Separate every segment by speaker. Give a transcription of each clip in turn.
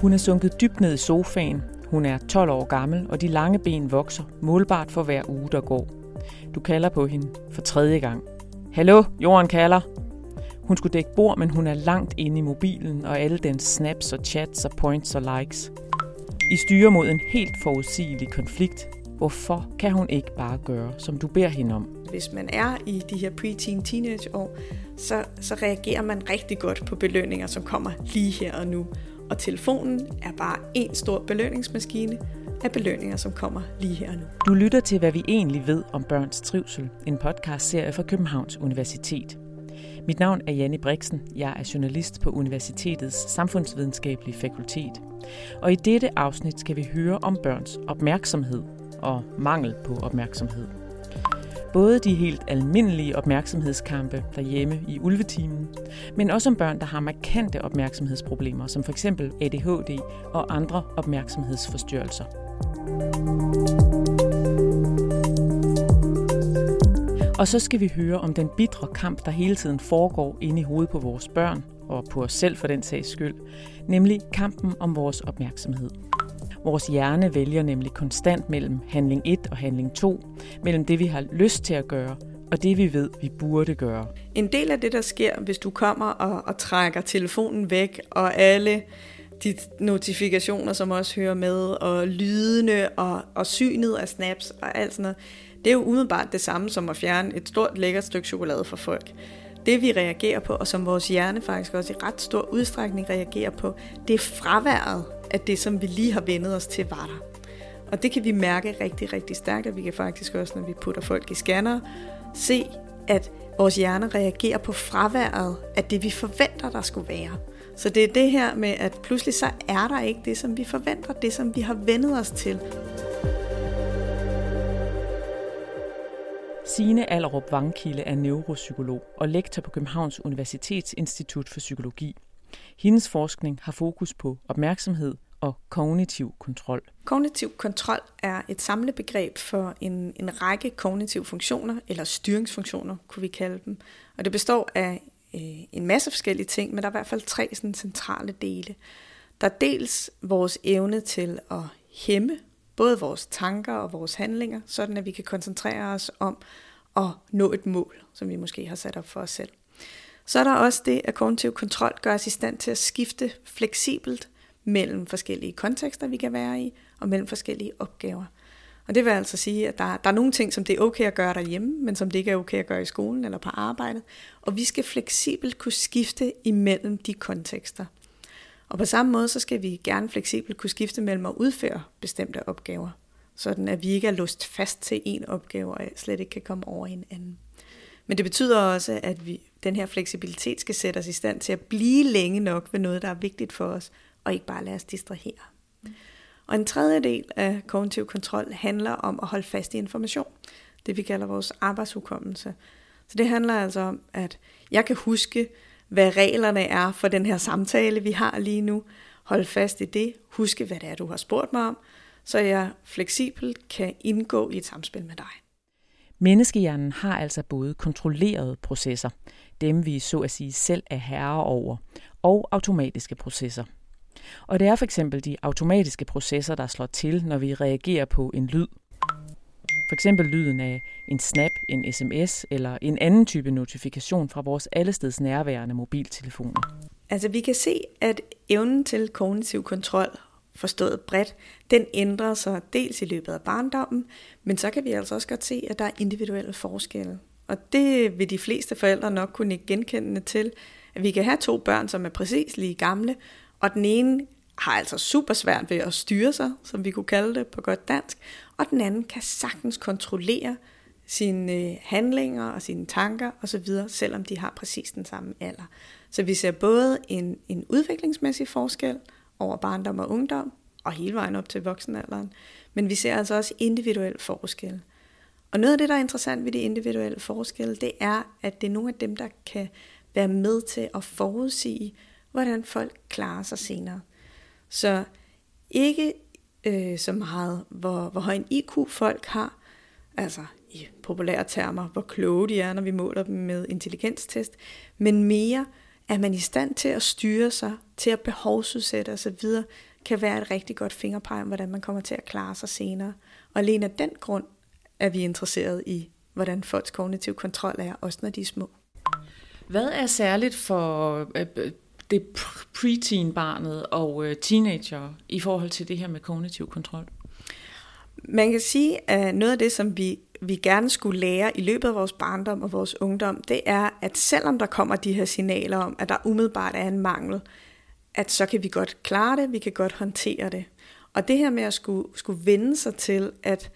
Speaker 1: Hun er sunket dybt ned i sofaen. Hun er 12 år gammel, og de lange ben vokser målbart for hver uge, der går. Du kalder på hende for tredje gang. Hallo, jorden kalder. Hun skulle dække bord, men hun er langt inde i mobilen og alle dens snaps og chats og points og likes. I styrer mod en helt forudsigelig konflikt. Hvorfor kan hun ikke bare gøre, som du beder hende om?
Speaker 2: Hvis man er i de her preteen teenage år, så, så reagerer man rigtig godt på belønninger, som kommer lige her og nu. Og telefonen er bare en stor belønningsmaskine af belønninger, som kommer lige her og nu.
Speaker 1: Du lytter til, hvad vi egentlig ved om børns trivsel, en podcast-serie fra Københavns Universitet. Mit navn er Janne Brixen. Jeg er journalist på Universitetets Samfundsvidenskabelige Fakultet. Og i dette afsnit skal vi høre om børns opmærksomhed og mangel på opmærksomhed. Både de helt almindelige opmærksomhedskampe derhjemme i ulvetimen, men også om børn, der har markante opmærksomhedsproblemer, som f.eks. ADHD og andre opmærksomhedsforstyrrelser. Og så skal vi høre om den bitre kamp, der hele tiden foregår inde i hovedet på vores børn, og på os selv for den sags skyld, nemlig kampen om vores opmærksomhed. Vores hjerne vælger nemlig konstant mellem handling 1 og handling 2, mellem det vi har lyst til at gøre og det vi ved, vi burde gøre.
Speaker 2: En del af det, der sker, hvis du kommer og, og trækker telefonen væk, og alle de notifikationer, som også hører med, og lydene og, og synet af snaps og alt sådan noget, det er jo umiddelbart det samme som at fjerne et stort lækkert stykke chokolade for folk. Det vi reagerer på, og som vores hjerne faktisk også i ret stor udstrækning reagerer på, det er fraværet at det, som vi lige har vendet os til, var der. Og det kan vi mærke rigtig, rigtig stærkt, og vi kan faktisk også, når vi putter folk i scanner, se, at vores hjerne reagerer på fraværet af det, vi forventer, der skulle være. Så det er det her med, at pludselig så er der ikke det, som vi forventer, det som vi har vendet os til.
Speaker 1: Sine Allerup Vangkilde er neuropsykolog og lektor på Københavns Universitets Institut for Psykologi. Hendes forskning har fokus på opmærksomhed og kognitiv kontrol.
Speaker 2: Kognitiv kontrol er et samlebegreb for en, en række kognitive funktioner, eller styringsfunktioner kunne vi kalde dem. Og det består af øh, en masse forskellige ting, men der er i hvert fald tre sådan, centrale dele. Der er dels vores evne til at hæmme både vores tanker og vores handlinger, sådan at vi kan koncentrere os om at nå et mål, som vi måske har sat op for os selv. Så er der også det, at kognitiv kontrol gør os i stand til at skifte fleksibelt mellem forskellige kontekster, vi kan være i, og mellem forskellige opgaver. Og det vil altså sige, at der, der er nogle ting, som det er okay at gøre derhjemme, men som det ikke er okay at gøre i skolen eller på arbejdet. Og vi skal fleksibelt kunne skifte imellem de kontekster. Og på samme måde, så skal vi gerne fleksibelt kunne skifte mellem at udføre bestemte opgaver, sådan at vi ikke er låst fast til en opgave, og slet ikke kan komme over i en anden. Men det betyder også, at vi, den her fleksibilitet skal sætte os i stand til at blive længe nok ved noget, der er vigtigt for os, og ikke bare lade os distrahere. Og en tredje del af kognitiv kontrol handler om at holde fast i information. Det vi kalder vores arbejdshukommelse. Så det handler altså om, at jeg kan huske, hvad reglerne er for den her samtale, vi har lige nu. Hold fast i det. Huske, hvad det er, du har spurgt mig om, så jeg fleksibelt kan indgå i et samspil med dig.
Speaker 1: Menneskehjernen har altså både kontrollerede processer, dem vi så at sige selv er herre over, og automatiske processer. Og det er for eksempel de automatiske processer, der slår til, når vi reagerer på en lyd. For eksempel lyden af en snap, en sms eller en anden type notifikation fra vores allesteds nærværende mobiltelefoner.
Speaker 2: Altså vi kan se, at evnen til kognitiv kontrol, forstået bredt, den ændrer sig dels i løbet af barndommen, men så kan vi altså også godt se, at der er individuelle forskelle. Og det vil de fleste forældre nok kunne genkende til, at vi kan have to børn, som er præcis lige gamle, og den ene har altså super svært ved at styre sig, som vi kunne kalde det på godt dansk, og den anden kan sagtens kontrollere sine øh, handlinger og sine tanker osv., selvom de har præcis den samme alder. Så vi ser både en, en udviklingsmæssig forskel over barndom og ungdom, og hele vejen op til voksenalderen, men vi ser altså også individuel forskel. Og noget af det, der er interessant ved de individuelle forskelle, det er, at det er nogle af dem, der kan være med til at forudsige, hvordan folk klarer sig senere. Så ikke øh, så meget, hvor, hvor høj en IQ folk har, altså i populære termer, hvor kloge de er, når vi måler dem med intelligenstest, men mere, er man i stand til at styre sig, til at behovsudsætte osv., kan være et rigtig godt fingerpege om, hvordan man kommer til at klare sig senere. Og alene af den grund er vi interesseret i, hvordan folks kognitiv kontrol er, også når de er små.
Speaker 1: Hvad er særligt for øh, det preteen-barnet og øh, teenager i forhold til det her med kognitiv kontrol?
Speaker 2: Man kan sige, at noget af det, som vi, vi gerne skulle lære i løbet af vores barndom og vores ungdom, det er, at selvom der kommer de her signaler om, at der umiddelbart er en mangel, at så kan vi godt klare det, vi kan godt håndtere det. Og det her med at skulle, skulle vende sig til, at,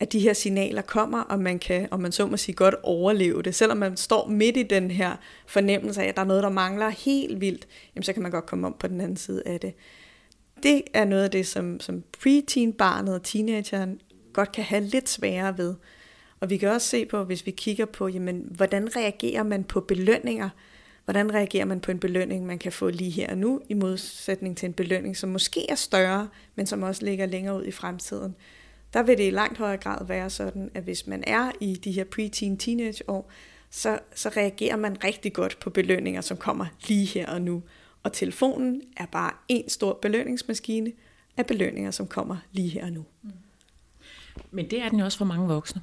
Speaker 2: at de her signaler kommer, og man kan, og man så må sige, godt overleve det. Selvom man står midt i den her fornemmelse af, at der er noget, der mangler helt vildt, jamen så kan man godt komme om på den anden side af det. Det er noget af det, som, som preteen-barnet og teenageren godt kan have lidt sværere ved. Og vi kan også se på, hvis vi kigger på, jamen, hvordan reagerer man på belønninger, Hvordan reagerer man på en belønning, man kan få lige her og nu, i modsætning til en belønning, som måske er større, men som også ligger længere ud i fremtiden. Der vil det i langt højere grad være sådan, at hvis man er i de her preteen teenage år, så, så reagerer man rigtig godt på belønninger, som kommer lige her og nu. Og telefonen er bare en stor belønningsmaskine af belønninger, som kommer lige her og nu. Mm.
Speaker 1: Men det er den jo også for mange voksne.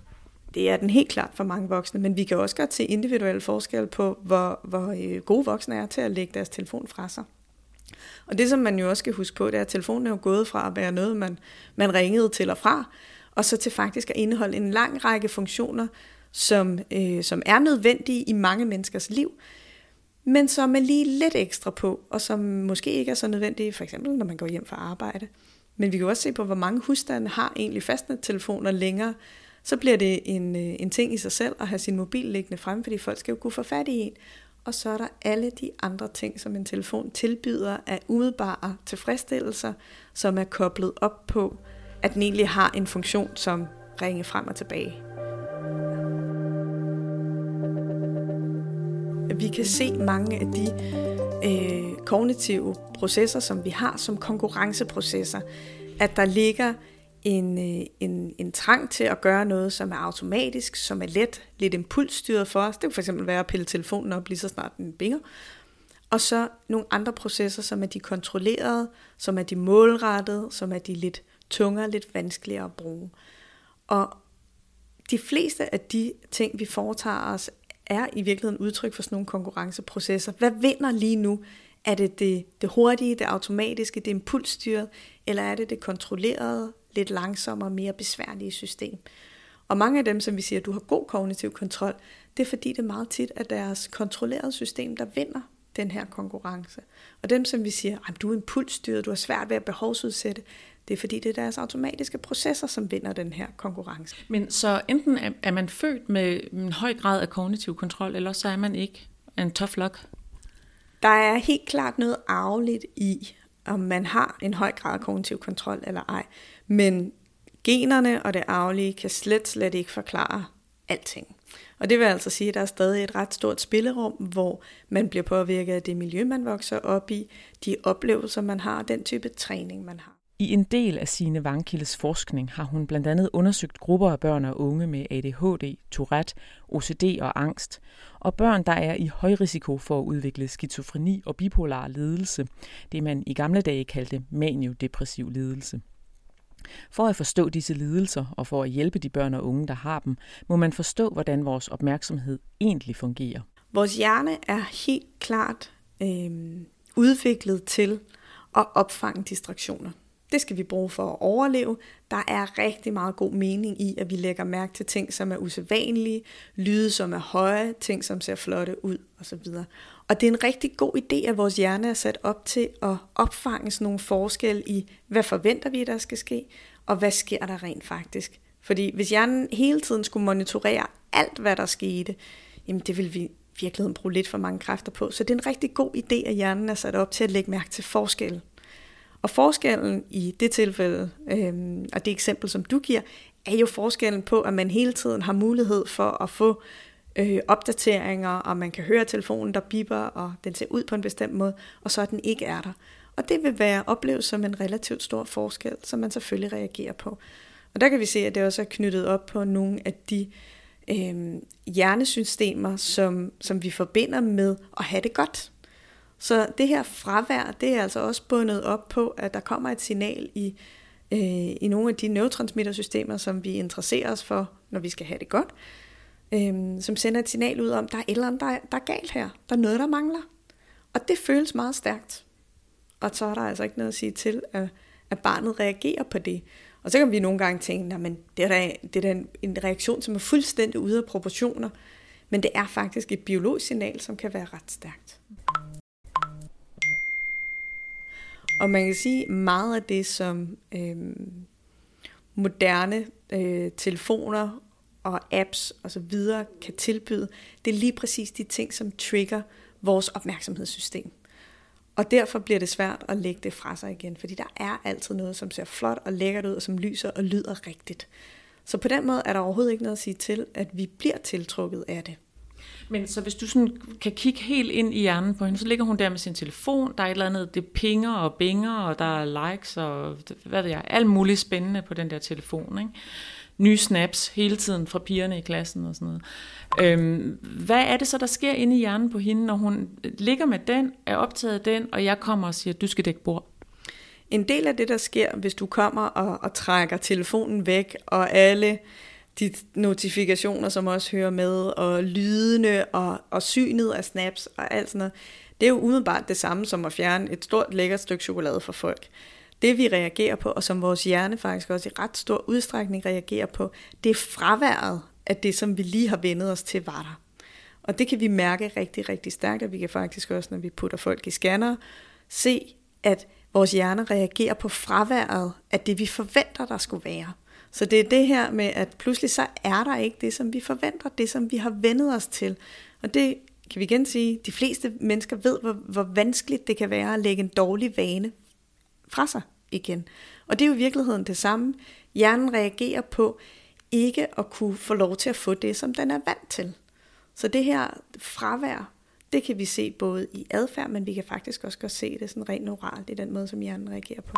Speaker 2: Det er den helt klart for mange voksne, men vi kan også godt se individuelle forskelle på, hvor, hvor øh, gode voksne er til at lægge deres telefon fra sig. Og det, som man jo også skal huske på, det er, at telefonen er jo gået fra at være noget, man, man ringede til og fra, og så til faktisk at indeholde en lang række funktioner, som, øh, som er nødvendige i mange menneskers liv, men som er lige lidt ekstra på, og som måske ikke er så nødvendige, for eksempel når man går hjem fra arbejde. Men vi kan også se på, hvor mange husstande har egentlig fastnettelefoner længere, så bliver det en, øh, en ting i sig selv at have sin mobil liggende frem, fordi folk skal jo kunne få fat i en. Og så er der alle de andre ting, som en telefon tilbyder af umiddelbare tilfredsstillelser, som er koblet op på, at den egentlig har en funktion som ringe frem og tilbage. Vi kan se mange af de øh, kognitive processer, som vi har som konkurrenceprocesser, at der ligger en, øh, en, en trang til at gøre noget, som er automatisk, som er let, lidt impulsstyret for os. Det kan fx være at pille telefonen op lige så snart den binger. Og så nogle andre processer, som er de kontrollerede, som er de målrettede, som er de lidt tungere, lidt vanskeligere at bruge. Og de fleste af de ting, vi foretager os, er i virkeligheden udtryk for sådan nogle konkurrenceprocesser. Hvad vinder lige nu? Er det det, det hurtige, det automatiske, det impulsstyret, eller er det det kontrollerede, lidt langsommere, mere besværlige system. Og mange af dem, som vi siger, at du har god kognitiv kontrol, det er fordi, det er meget tit er deres kontrollerede system, der vinder den her konkurrence. Og dem, som vi siger, at du er impulsstyret, du har svært ved at behovsudsætte, det er fordi, det er deres automatiske processer, som vinder den her konkurrence.
Speaker 1: Men så enten er man født med en høj grad af kognitiv kontrol, eller så er man ikke en tough luck?
Speaker 2: Der er helt klart noget arveligt i, om man har en høj grad af kognitiv kontrol eller ej. Men generne og det arvelige kan slet, slet ikke forklare alting. Og det vil altså sige, at der er stadig et ret stort spillerum, hvor man bliver påvirket af det miljø, man vokser op i, de oplevelser, man har, den type træning, man har.
Speaker 1: I en del af sine Vangkildes forskning har hun blandt andet undersøgt grupper af børn og unge med ADHD, Tourette, OCD og angst, og børn, der er i høj risiko for at udvikle skizofreni og bipolar lidelse, det man i gamle dage kaldte maniodepressiv lidelse. For at forstå disse lidelser og for at hjælpe de børn og unge, der har dem, må man forstå, hvordan vores opmærksomhed egentlig fungerer.
Speaker 2: Vores hjerne er helt klart øh, udviklet til at opfange distraktioner. Det skal vi bruge for at overleve. Der er rigtig meget god mening i, at vi lægger mærke til ting, som er usædvanlige, lyde, som er høje, ting, som ser flotte ud osv. Og det er en rigtig god idé, at vores hjerne er sat op til at opfange sådan nogle forskelle i, hvad forventer vi, der skal ske, og hvad sker der rent faktisk. Fordi hvis hjernen hele tiden skulle monitorere alt, hvad der skete, jamen det vil vi virkeligheden bruge lidt for mange kræfter på. Så det er en rigtig god idé, at hjernen er sat op til at lægge mærke til forskelle. Og forskellen i det tilfælde, øh, og det eksempel, som du giver, er jo forskellen på, at man hele tiden har mulighed for at få øh, opdateringer, og man kan høre telefonen, der biber, og den ser ud på en bestemt måde, og så er den ikke er der. Og det vil være oplevet som en relativt stor forskel, som man selvfølgelig reagerer på. Og der kan vi se, at det også er knyttet op på nogle af de øh, hjernesystemer, som, som vi forbinder med at have det godt. Så det her fravær, det er altså også bundet op på, at der kommer et signal i, øh, i nogle af de neurotransmittersystemer, som vi interesserer os for, når vi skal have det godt, øh, som sender et signal ud om, der er et eller andet, der er, der er galt her. Der er noget, der mangler. Og det føles meget stærkt. Og så er der altså ikke noget at sige til, at, at barnet reagerer på det. Og så kan vi nogle gange tænke, men det er da, det er da en, en reaktion, som er fuldstændig ude af proportioner. Men det er faktisk et biologisk signal, som kan være ret stærkt. Og man kan sige, meget af det, som øh, moderne øh, telefoner og apps og så videre kan tilbyde, det er lige præcis de ting, som trigger vores opmærksomhedssystem. Og derfor bliver det svært at lægge det fra sig igen, fordi der er altid noget, som ser flot og lækkert ud, og som lyser og lyder rigtigt. Så på den måde er der overhovedet ikke noget at sige til, at vi bliver tiltrukket af det.
Speaker 1: Men så hvis du sådan kan kigge helt ind i hjernen på hende, så ligger hun der med sin telefon, der er et eller andet, det pinger og binger, og der er likes og hvad ved jeg, alt muligt spændende på den der telefon. Ikke? Nye snaps hele tiden fra pigerne i klassen og sådan noget. Øhm, hvad er det så, der sker inde i hjernen på hende, når hun ligger med den, er optaget af den, og jeg kommer og siger, du skal dække bord?
Speaker 2: En del af det, der sker, hvis du kommer og, og trækker telefonen væk, og alle de notifikationer, som også hører med, og lydene, og, og synet af snaps, og alt sådan noget, det er jo umiddelbart det samme som at fjerne et stort lækkert stykke chokolade for folk. Det vi reagerer på, og som vores hjerne faktisk også i ret stor udstrækning reagerer på, det er fraværet af det, som vi lige har vendet os til, var der. Og det kan vi mærke rigtig, rigtig stærkt, og vi kan faktisk også, når vi putter folk i scanner, se, at vores hjerne reagerer på fraværet af det, vi forventer, der skulle være. Så det er det her med, at pludselig så er der ikke det, som vi forventer, det som vi har vendet os til. Og det kan vi igen sige, de fleste mennesker ved, hvor, hvor vanskeligt det kan være at lægge en dårlig vane fra sig igen. Og det er jo i virkeligheden det samme. Hjernen reagerer på ikke at kunne få lov til at få det, som den er vant til. Så det her fravær, det kan vi se både i adfærd, men vi kan faktisk også godt se det sådan rent neuralt i den måde, som hjernen reagerer på.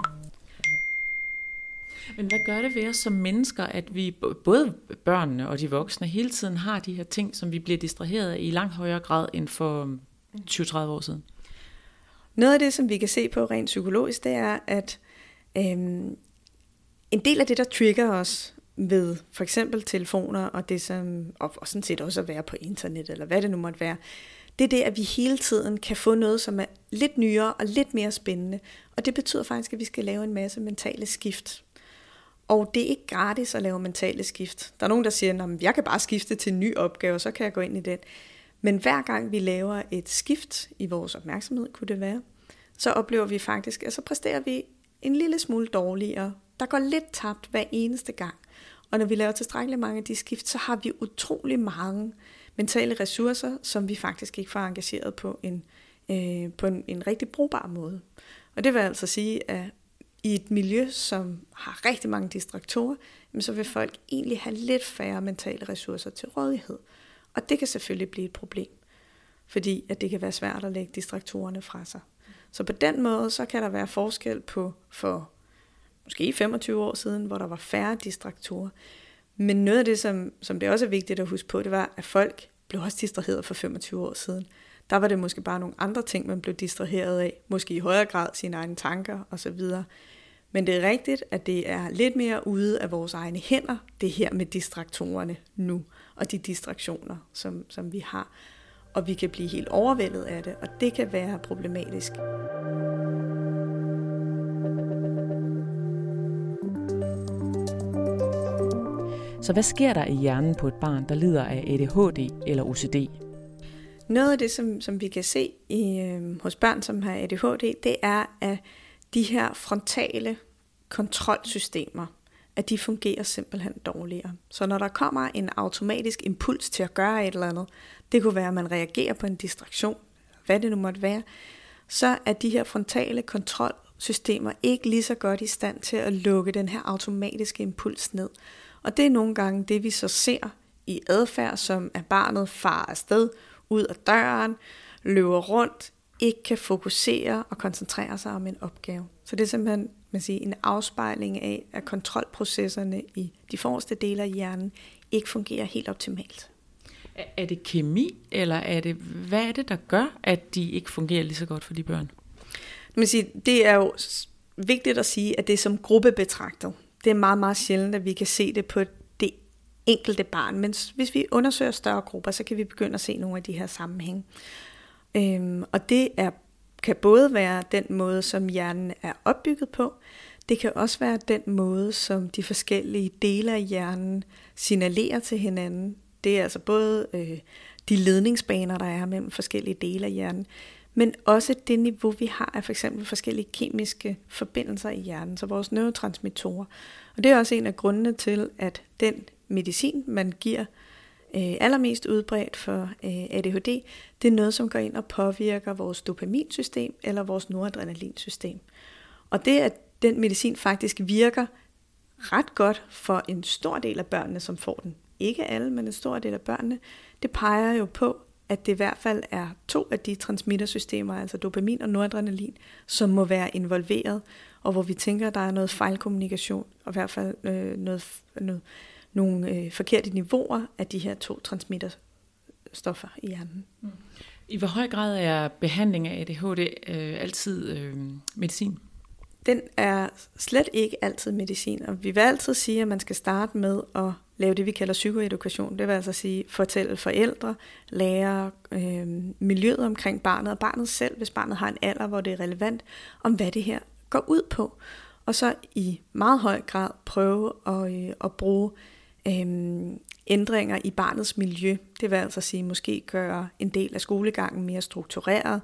Speaker 1: Men hvad gør det ved os som mennesker, at vi, både børnene og de voksne, hele tiden har de her ting, som vi bliver distraheret af i langt højere grad end for um, 20-30 år siden?
Speaker 2: Noget af det, som vi kan se på rent psykologisk, det er, at øhm, en del af det, der trigger os ved for eksempel telefoner og det som, og, og sådan set også at være på internet, eller hvad det nu måtte være, det er det, at vi hele tiden kan få noget, som er lidt nyere og lidt mere spændende. Og det betyder faktisk, at vi skal lave en masse mentale skift. Og det er ikke gratis at lave mentale skift. Der er nogen, der siger, at jeg kan bare skifte til en ny opgave, så kan jeg gå ind i den. Men hver gang vi laver et skift i vores opmærksomhed, kunne det være, så oplever vi faktisk, at så præsterer vi en lille smule dårligere. Der går lidt tabt hver eneste gang. Og når vi laver tilstrækkeligt mange af de skift, så har vi utrolig mange mentale ressourcer, som vi faktisk ikke får engageret på en, øh, på en, en rigtig brugbar måde. Og det vil altså sige, at i et miljø, som har rigtig mange distraktorer, så vil folk egentlig have lidt færre mentale ressourcer til rådighed. Og det kan selvfølgelig blive et problem, fordi at det kan være svært at lægge distraktorerne fra sig. Så på den måde, så kan der være forskel på for måske 25 år siden, hvor der var færre distraktorer. Men noget af det, som, som det også er vigtigt at huske på, det var, at folk blev også distraheret for 25 år siden. Der var det måske bare nogle andre ting, man blev distraheret af. Måske i højere grad sine egne tanker osv. Men det er rigtigt, at det er lidt mere ude af vores egne hænder, det her med distraktorerne nu, og de distraktioner, som, som vi har. Og vi kan blive helt overvældet af det, og det kan være problematisk.
Speaker 1: Så hvad sker der i hjernen på et barn, der lider af ADHD eller OCD?
Speaker 2: Noget af det, som, som vi kan se i, øh, hos børn, som har ADHD, det er, at de her frontale kontrolsystemer, at de fungerer simpelthen dårligere. Så når der kommer en automatisk impuls til at gøre et eller andet, det kunne være, at man reagerer på en distraktion, hvad det nu måtte være, så er de her frontale kontrolsystemer ikke lige så godt i stand til at lukke den her automatiske impuls ned. Og det er nogle gange det, vi så ser i adfærd, som at barnet farer afsted, ud af døren, løber rundt, ikke kan fokusere og koncentrere sig om en opgave. Så det er simpelthen man sige, en afspejling af, at kontrolprocesserne i de forreste dele af hjernen ikke fungerer helt optimalt.
Speaker 1: Er det kemi, eller er det, hvad er det, der gør, at de ikke fungerer lige så godt for de børn?
Speaker 2: Man siger, det er jo vigtigt at sige, at det er som gruppe betragtet. Det er meget, meget sjældent, at vi kan se det på det enkelte barn. Men hvis vi undersøger større grupper, så kan vi begynde at se nogle af de her sammenhænge. Øhm, og det er, kan både være den måde, som hjernen er opbygget på, det kan også være den måde, som de forskellige dele af hjernen signalerer til hinanden. Det er altså både øh, de ledningsbaner, der er mellem forskellige dele af hjernen, men også det niveau, vi har af for eksempel forskellige kemiske forbindelser i hjernen, så vores neurotransmittorer. Og det er også en af grundene til, at den medicin, man giver øh, allermest udbredt for øh, ADHD, det er noget, som går ind og påvirker vores dopaminsystem eller vores noradrenalinsystem. Og det, at den medicin faktisk virker ret godt for en stor del af børnene, som får den, ikke alle, men en stor del af børnene, det peger jo på, at det i hvert fald er to af de transmittersystemer, altså dopamin og noradrenalin, som må være involveret, og hvor vi tænker, at der er noget fejlkommunikation, og i hvert fald øh, noget, noget, nogle øh, forkerte niveauer af de her to transmitterstoffer i hjernen. Mm.
Speaker 1: I hvor høj grad er behandling af ADHD øh, altid øh, medicin?
Speaker 2: Den er slet ikke altid medicin, og vi vil altid sige, at man skal starte med at lave det, vi kalder psykoedukation. Det vil altså sige fortælle forældre, lære øh, miljøet omkring barnet, og barnet selv, hvis barnet har en alder, hvor det er relevant, om hvad det her går ud på. Og så i meget høj grad prøve at, øh, at bruge øh, øhm, ændringer i barnets miljø. Det vil altså sige måske gøre en del af skolegangen mere struktureret,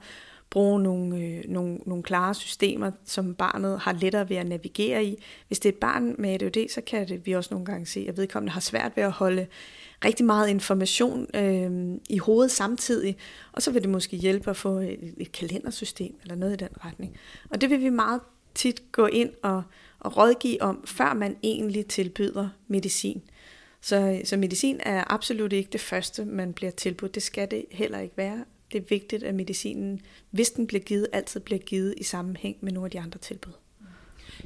Speaker 2: bruge nogle, øh, nogle, nogle klare systemer, som barnet har lettere ved at navigere i. Hvis det er et barn med ADHD, så kan det, vi også nogle gange se, at vedkommende har svært ved at holde rigtig meget information øh, i hovedet samtidig, og så vil det måske hjælpe at få et, et kalendersystem eller noget i den retning. Og det vil vi meget tit gå ind og, og rådgive om, før man egentlig tilbyder medicin. Så, så medicin er absolut ikke det første, man bliver tilbudt. Det skal det heller ikke være det er vigtigt, at medicinen, hvis den bliver givet, altid bliver givet i sammenhæng med nogle af de andre tilbud.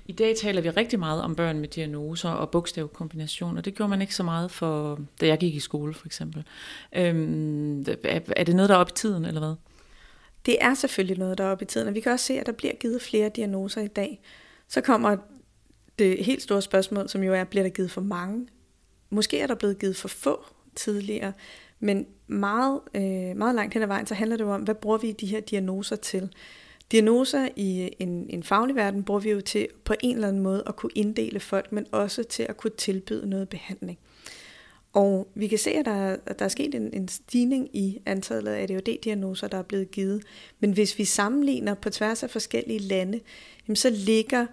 Speaker 1: I dag taler vi rigtig meget om børn med diagnoser og bogstavkombinationer. Det gjorde man ikke så meget for, da jeg gik i skole for eksempel. Øhm, er det noget, der er op i tiden, eller hvad?
Speaker 2: Det er selvfølgelig noget, der er op i tiden, og vi kan også se, at der bliver givet flere diagnoser i dag. Så kommer det helt store spørgsmål, som jo er, bliver der givet for mange? Måske er der blevet givet for få tidligere. Men meget, øh, meget langt hen ad vejen, så handler det jo om, hvad bruger vi de her diagnoser til? Diagnoser i øh, en, en faglig verden bruger vi jo til på en eller anden måde at kunne inddele folk, men også til at kunne tilbyde noget behandling. Og vi kan se, at der, at der er sket en, en stigning i antallet af ADHD-diagnoser, der er blevet givet. Men hvis vi sammenligner på tværs af forskellige lande, jamen så ligger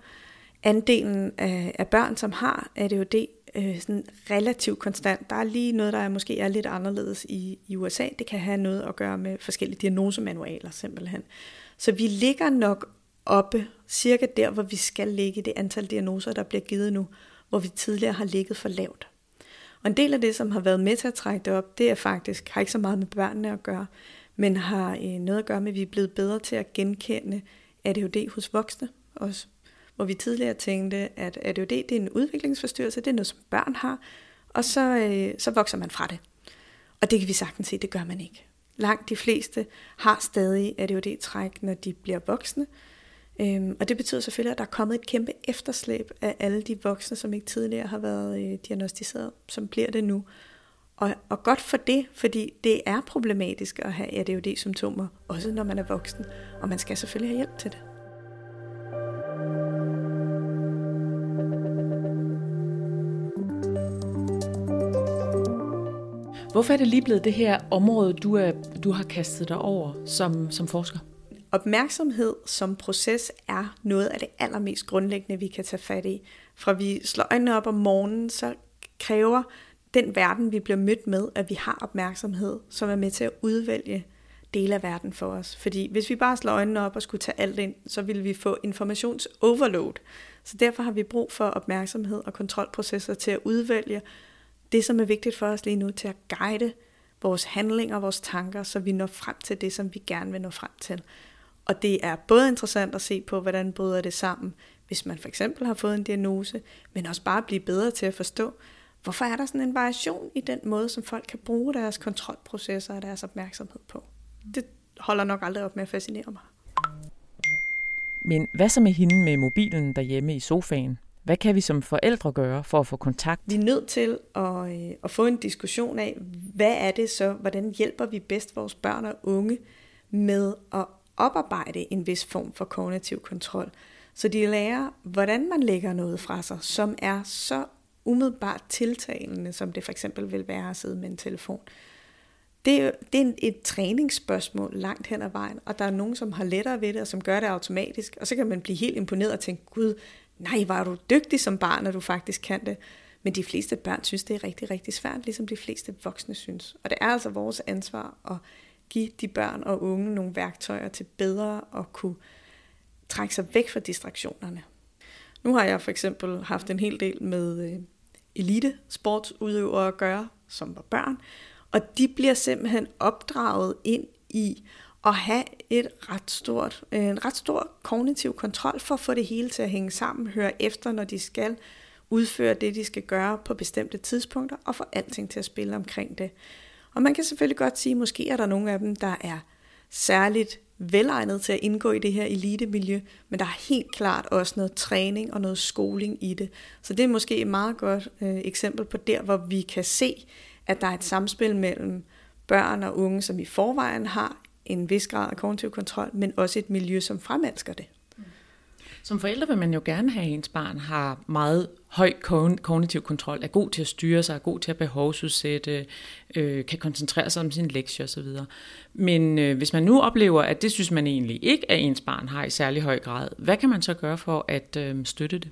Speaker 2: andelen af, af børn, som har ADHD, øh, sådan relativt konstant. Der er lige noget, der er, måske er lidt anderledes i, i USA. Det kan have noget at gøre med forskellige diagnosemanualer simpelthen. Så vi ligger nok oppe, cirka der, hvor vi skal ligge det antal diagnoser, der bliver givet nu, hvor vi tidligere har ligget for lavt. Og en del af det, som har været med til at trække det op, det er faktisk, har ikke så meget med børnene at gøre, men har øh, noget at gøre med, at vi er blevet bedre til at genkende ADHD hos voksne også hvor vi tidligere tænkte, at ADHD det er en udviklingsforstyrrelse, det er noget, som børn har, og så, øh, så vokser man fra det. Og det kan vi sagtens se, det gør man ikke. Langt de fleste har stadig ADHD-træk, når de bliver voksne, Øhm, og det betyder selvfølgelig, at der er kommet et kæmpe efterslæb af alle de voksne, som ikke tidligere har været øh, diagnostiseret, som bliver det nu. Og, og godt for det, fordi det er problematisk at have ADHD-symptomer, også når man er voksen, og man skal selvfølgelig have hjælp til det.
Speaker 1: Hvorfor er det lige blevet det her område, du, er, du har kastet dig over som, som forsker?
Speaker 2: Opmærksomhed som proces er noget af det allermest grundlæggende, vi kan tage fat i. Fra vi slår øjnene op om morgenen, så kræver den verden, vi bliver mødt med, at vi har opmærksomhed, som er med til at udvælge dele af verden for os. Fordi hvis vi bare slår øjnene op og skulle tage alt ind, så ville vi få informationsoverload. Så derfor har vi brug for opmærksomhed og kontrolprocesser til at udvælge det, som er vigtigt for os lige nu, til at guide vores handlinger og vores tanker, så vi når frem til det, som vi gerne vil nå frem til. Og det er både interessant at se på, hvordan bryder det sammen, hvis man for eksempel har fået en diagnose, men også bare blive bedre til at forstå, hvorfor er der sådan en variation i den måde, som folk kan bruge deres kontrolprocesser og deres opmærksomhed på? Det holder nok aldrig op med at fascinere mig.
Speaker 1: Men hvad så med hende med mobilen derhjemme i sofaen? Hvad kan vi som forældre gøre for at få kontakt?
Speaker 2: Vi er nødt til at, øh, at få en diskussion af, hvad er det så, hvordan hjælper vi bedst vores børn og unge med at oparbejde en vis form for kognitiv kontrol. Så de lærer, hvordan man lægger noget fra sig, som er så umiddelbart tiltalende, som det for eksempel vil være at sidde med en telefon. Det er, det er et træningsspørgsmål langt hen ad vejen, og der er nogen, som har lettere ved det, og som gør det automatisk, og så kan man blive helt imponeret og tænke, gud, nej, var du dygtig som barn, når du faktisk kan det. Men de fleste børn synes, det er rigtig, rigtig svært, ligesom de fleste voksne synes. Og det er altså vores ansvar at give de børn og unge nogle værktøjer til bedre at kunne trække sig væk fra distraktionerne. Nu har jeg for eksempel haft en hel del med øh, elite sportsudøvere at gøre, som var børn, og de bliver simpelthen opdraget ind i at have et ret stort, øh, en ret stor kognitiv kontrol for at få det hele til at hænge sammen, høre efter, når de skal udføre det, de skal gøre på bestemte tidspunkter, og få alting til at spille omkring det. Og man kan selvfølgelig godt sige, at måske er der nogle af dem, der er særligt velegnet til at indgå i det her elitemiljø, men der er helt klart også noget træning og noget skoling i det. Så det er måske et meget godt øh, eksempel på der, hvor vi kan se, at der er et samspil mellem børn og unge, som i forvejen har en vis grad af kognitiv kontrol, men også et miljø, som fremelsker det.
Speaker 1: Som forældre vil man jo gerne have, at ens barn har meget høj kognitiv kontrol, er god til at styre sig, er god til at behovsudsætte, øh, kan koncentrere sig om sin lektie osv. Men øh, hvis man nu oplever, at det synes man egentlig ikke, at ens barn har i særlig høj grad, hvad kan man så gøre for at øh, støtte det?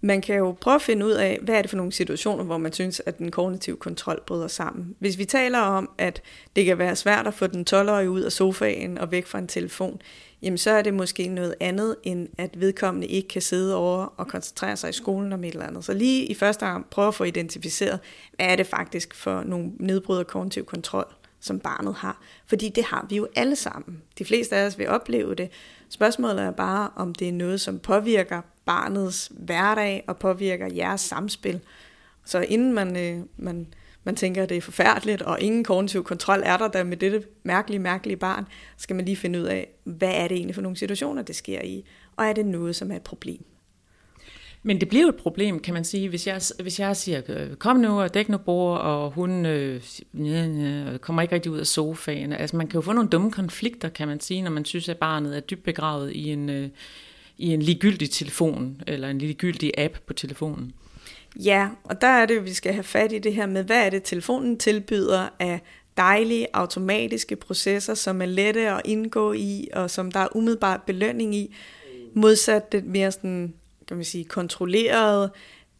Speaker 2: Man kan jo prøve at finde ud af, hvad er det for nogle situationer, hvor man synes, at den kognitive kontrol bryder sammen. Hvis vi taler om, at det kan være svært at få den 12-årige ud af sofaen og væk fra en telefon, jamen så er det måske noget andet, end at vedkommende ikke kan sidde over og koncentrere sig i skolen om et eller andet. Så lige i første gang prøve at få identificeret, hvad er det faktisk for nogle nedbrud af kognitiv kontrol, som barnet har. Fordi det har vi jo alle sammen. De fleste af os vil opleve det. Spørgsmålet er bare, om det er noget, som påvirker barnets hverdag og påvirker jeres samspil. Så inden man, øh, man, man tænker, at det er forfærdeligt, og ingen kognitiv kontrol er der der med dette mærkelige, mærkelige barn, skal man lige finde ud af, hvad er det egentlig for nogle situationer, det sker i, og er det noget, som er et problem.
Speaker 1: Men det bliver jo et problem, kan man sige, hvis jeg, hvis jeg siger, øh, kom nu og dæk nu bord, og hun øh, kommer ikke rigtig ud af sofaen. Altså man kan jo få nogle dumme konflikter, kan man sige, når man synes, at barnet er dybt begravet i en, øh, i en ligegyldig telefon, eller en ligegyldig app på telefonen.
Speaker 2: Ja, og der er det, vi skal have fat i det her med, hvad er det, telefonen tilbyder af dejlige automatiske processer, som er lette at indgå i, og som der er umiddelbart belønning i, modsat det mere sådan, kan man sige, kontrollerede,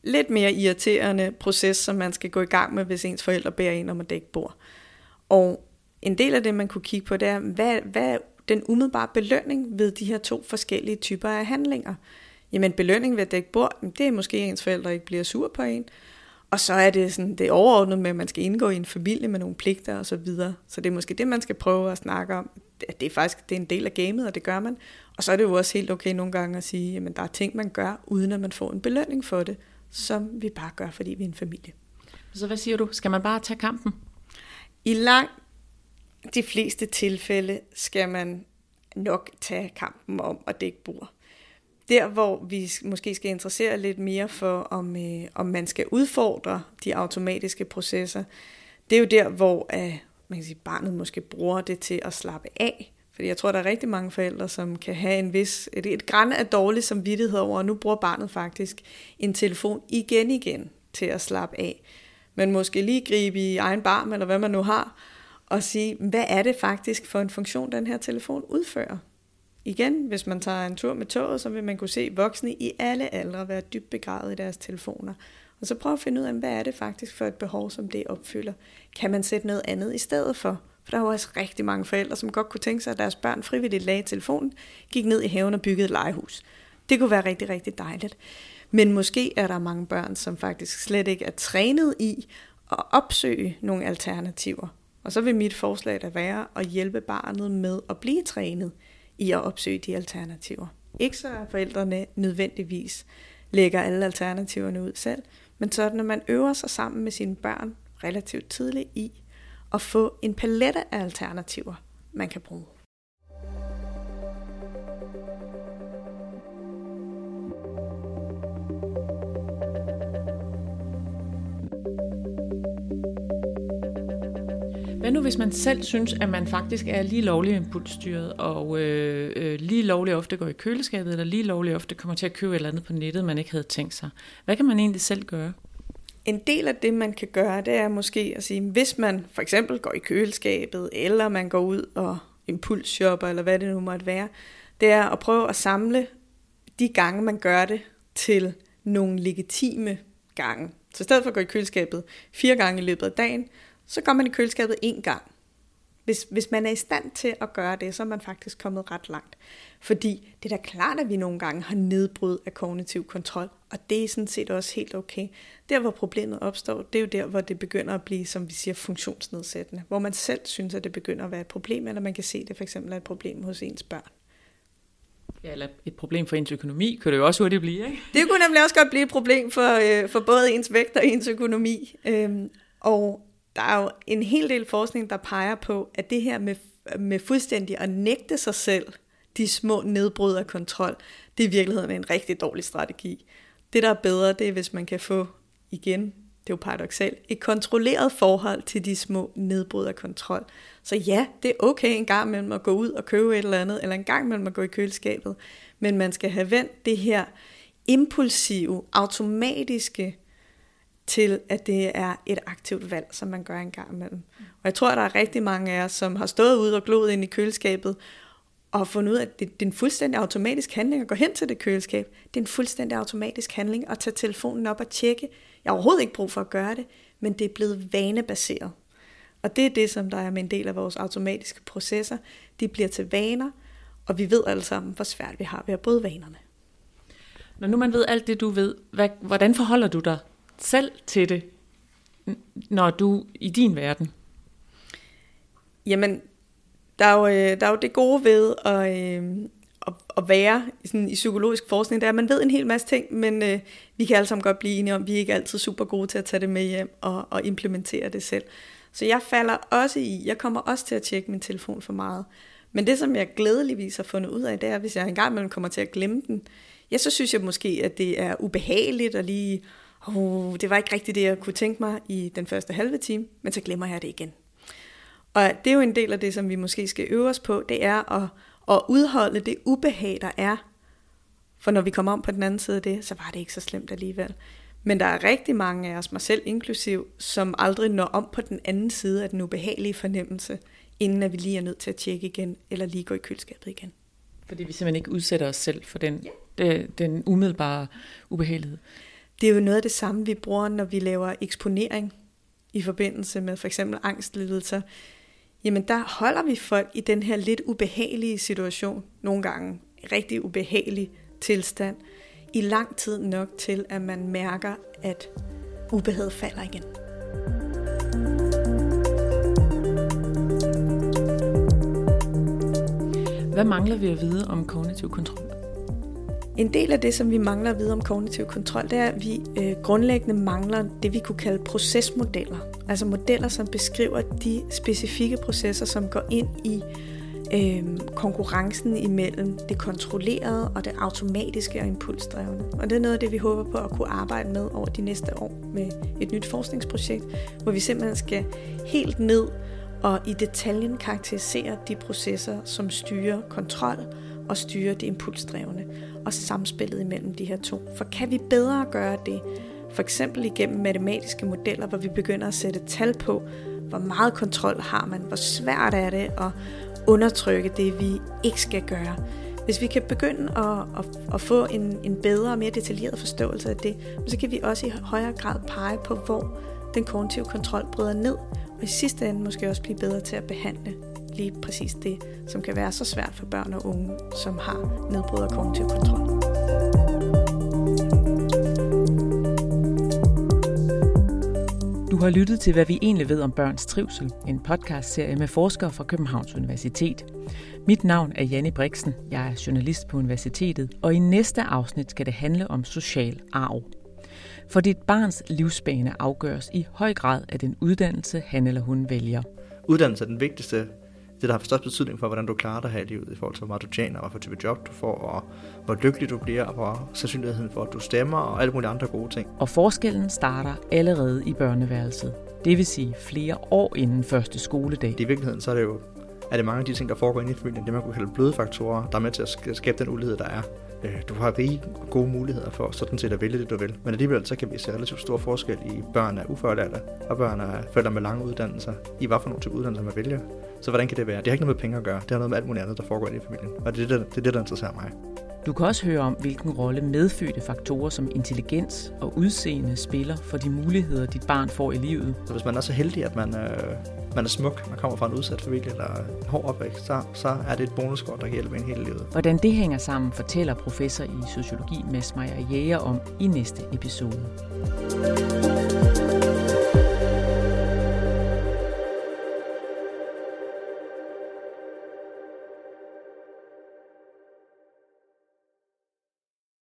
Speaker 2: lidt mere irriterende proces, som man skal gå i gang med, hvis ens forældre bærer en om at dække bord. Og en del af det, man kunne kigge på, det er, hvad, hvad den umiddelbare belønning ved de her to forskellige typer af handlinger. Jamen belønning ved at dække bord, det er måske ens forældre ikke bliver sur på en. Og så er det sådan det overordnet med, at man skal indgå i en familie med nogle pligter og så videre. Så det er måske det, man skal prøve at snakke om. Det er faktisk det er en del af gamet, og det gør man. Og så er det jo også helt okay nogle gange at sige, at der er ting, man gør, uden at man får en belønning for det, som vi bare gør, fordi vi er en familie.
Speaker 1: Så hvad siger du? Skal man bare tage kampen?
Speaker 2: I lang de fleste tilfælde skal man nok tage kampen om at dække bord. Der, hvor vi måske skal interessere lidt mere for, om, øh, om man skal udfordre de automatiske processer, det er jo der, hvor øh, man kan sige, barnet måske bruger det til at slappe af. Fordi jeg tror, der er rigtig mange forældre, som kan have en vis, et, et græn af dårlig samvittighed over, og nu bruger barnet faktisk en telefon igen igen til at slappe af. Men måske lige gribe i egen barm, eller hvad man nu har, og sige, hvad er det faktisk for en funktion, den her telefon udfører? Igen, hvis man tager en tur med toget, så vil man kunne se voksne i alle aldre være dybt begravet i deres telefoner. Og så prøv at finde ud af, hvad er det faktisk for et behov, som det opfylder. Kan man sætte noget andet i stedet for? For der er jo også rigtig mange forældre, som godt kunne tænke sig, at deres børn frivilligt lagde telefonen, gik ned i haven og byggede et legehus. Det kunne være rigtig, rigtig dejligt. Men måske er der mange børn, som faktisk slet ikke er trænet i at opsøge nogle alternativer. Og så vil mit forslag da være at hjælpe barnet med at blive trænet i at opsøge de alternativer. Ikke så at forældrene nødvendigvis lægger alle alternativerne ud selv, men sådan at man øver sig sammen med sine børn relativt tidligt i at få en palette af alternativer, man kan bruge.
Speaker 1: Hvad nu, hvis man selv synes, at man faktisk er lige lovlig impulsstyret, og øh, øh, lige lovlig ofte går i køleskabet, eller lige lovlig ofte kommer til at købe et eller andet på nettet, man ikke havde tænkt sig? Hvad kan man egentlig selv gøre?
Speaker 2: En del af det, man kan gøre, det er måske at sige, hvis man for eksempel går i køleskabet, eller man går ud og impulsshopper, eller hvad det nu måtte være, det er at prøve at samle de gange, man gør det, til nogle legitime gange. Så i stedet for at gå i køleskabet fire gange i løbet af dagen, så går man i køleskabet en gang. Hvis, hvis man er i stand til at gøre det, så er man faktisk kommet ret langt. Fordi det er da klart, at vi nogle gange har nedbrud af kognitiv kontrol, og det er sådan set også helt okay. Der, hvor problemet opstår, det er jo der, hvor det begynder at blive, som vi siger, funktionsnedsættende. Hvor man selv synes, at det begynder at være et problem, eller man kan se, at det for eksempel er et problem hos ens børn.
Speaker 1: Ja, eller et problem for ens økonomi, kan det jo også hurtigt blive, ikke?
Speaker 2: Det kunne nemlig også godt blive et problem for, øh, for både ens vægt og ens økonomi. Øhm, og der er jo en hel del forskning, der peger på, at det her med, med fuldstændig at nægte sig selv de små nedbrud af kontrol, det er i virkeligheden en rigtig dårlig strategi. Det, der er bedre, det er, hvis man kan få, igen, det er jo paradoxalt, et kontrolleret forhold til de små nedbrud af kontrol. Så ja, det er okay en gang imellem at gå ud og købe et eller andet, eller en gang imellem at gå i køleskabet, men man skal have vendt det her impulsive, automatiske til at det er et aktivt valg, som man gør en gang imellem. Og jeg tror, at der er rigtig mange af os, som har stået ude og gloet ind i køleskabet, og fundet ud af, at det, det er en fuldstændig automatisk handling at gå hen til det køleskab. Det er en fuldstændig automatisk handling at tage telefonen op og tjekke. Jeg har overhovedet ikke brug for at gøre det, men det er blevet vanebaseret. Og det er det, som der er med en del af vores automatiske processer. De bliver til vaner, og vi ved alle sammen, hvor svært vi har ved at bryde vanerne.
Speaker 1: Når nu man ved alt det, du ved, hvad, hvordan forholder du dig selv til det, når du i din verden?
Speaker 2: Jamen, der er jo, øh, der er jo det gode ved at, øh, at, at være sådan, i psykologisk forskning, det er, at man ved en hel masse ting, men øh, vi kan alle sammen godt blive enige om, at vi er ikke altid super gode til at tage det med hjem og, og implementere det selv. Så jeg falder også i, jeg kommer også til at tjekke min telefon for meget. Men det, som jeg glædeligvis har fundet ud af, det er, hvis jeg engang imellem kommer til at glemme den, ja, så synes jeg måske, at det er ubehageligt at lige oh, det var ikke rigtigt det, jeg kunne tænke mig i den første halve time, men så glemmer jeg det igen. Og det er jo en del af det, som vi måske skal øve os på, det er at, at udholde det ubehag, der er. For når vi kommer om på den anden side af det, så var det ikke så slemt alligevel. Men der er rigtig mange af os, mig selv inklusiv, som aldrig når om på den anden side af den ubehagelige fornemmelse, inden at vi lige er nødt til at tjekke igen, eller lige gå i køleskabet igen.
Speaker 1: Fordi vi simpelthen ikke udsætter os selv for den, ja. den umiddelbare ubehagelighed.
Speaker 2: Det er jo noget af det samme, vi bruger, når vi laver eksponering i forbindelse med for eksempel angstlidelser. Jamen der holder vi folk i den her lidt ubehagelige situation, nogle gange rigtig ubehagelig tilstand, i lang tid nok til, at man mærker, at ubehaget falder igen.
Speaker 1: Hvad mangler vi at vide om kognitiv kontrol?
Speaker 2: En del af det, som vi mangler at vide om kognitiv kontrol, det er, at vi øh, grundlæggende mangler det, vi kunne kalde procesmodeller. Altså modeller, som beskriver de specifikke processer, som går ind i øh, konkurrencen imellem det kontrollerede og det automatiske og impulsdrevne. Og det er noget af det, vi håber på at kunne arbejde med over de næste år med et nyt forskningsprojekt, hvor vi simpelthen skal helt ned og i detaljen karakterisere de processer, som styrer kontrol og styrer det impulsdrevne og samspillet imellem de her to. For kan vi bedre gøre det, for eksempel igennem matematiske modeller, hvor vi begynder at sætte tal på, hvor meget kontrol har man, hvor svært er det at undertrykke det, vi ikke skal gøre. Hvis vi kan begynde at, at, at få en, en bedre og mere detaljeret forståelse af det, så kan vi også i højere grad pege på, hvor den kognitive kontrol bryder ned, og i sidste ende måske også blive bedre til at behandle lige præcis det, som kan være så svært for børn og unge, som har nedbrud af kognitiv kontrol.
Speaker 1: Du har lyttet til, hvad vi egentlig ved om børns trivsel, en podcastserie med forskere fra Københavns Universitet. Mit navn er Janne Brixen, jeg er journalist på universitetet, og i næste afsnit skal det handle om social arv. For dit barns livsbane afgøres i høj grad af den uddannelse, han eller hun vælger.
Speaker 3: Uddannelse er den vigtigste det, der har størst betydning for, hvordan du klarer dig her i livet, i forhold til, hvor meget du tjener, og hvad type job du får, og hvor lykkelig du bliver, og hvor sandsynligheden for, at du stemmer, og alle mulige andre gode ting.
Speaker 1: Og forskellen starter allerede i børneværelset. Det vil sige flere år inden første skoledag.
Speaker 3: I virkeligheden så er det jo er det mange af de ting, der foregår inde i familien, det man kunne kalde bløde faktorer, der er med til at skabe den ulighed, der er. Øh, du har rige gode muligheder for sådan set at vælge det, du vil. Men alligevel så kan vi se relativt stor forskel i børn af ufaglærte og børn af forældre med lange uddannelser, i hvad for nogle type uddannelser man vælger. Så hvordan kan det være? Det har ikke noget med penge at gøre. Det har noget med alt muligt andet, der foregår i familien. Og det er det, der, det, er det, der interesserer mig.
Speaker 1: Du kan også høre om, hvilken rolle medfødte faktorer som intelligens og udseende spiller for de muligheder, dit barn får i livet.
Speaker 3: Så hvis man er så heldig, at man, øh, man er smuk, man kommer fra en udsat familie eller en hård opvækst, så, så er det et bonuskort, der kan hjælpe en hele livet.
Speaker 1: Hvordan det hænger sammen, fortæller professor i sociologi Mads Meyer Jæger om i næste episode.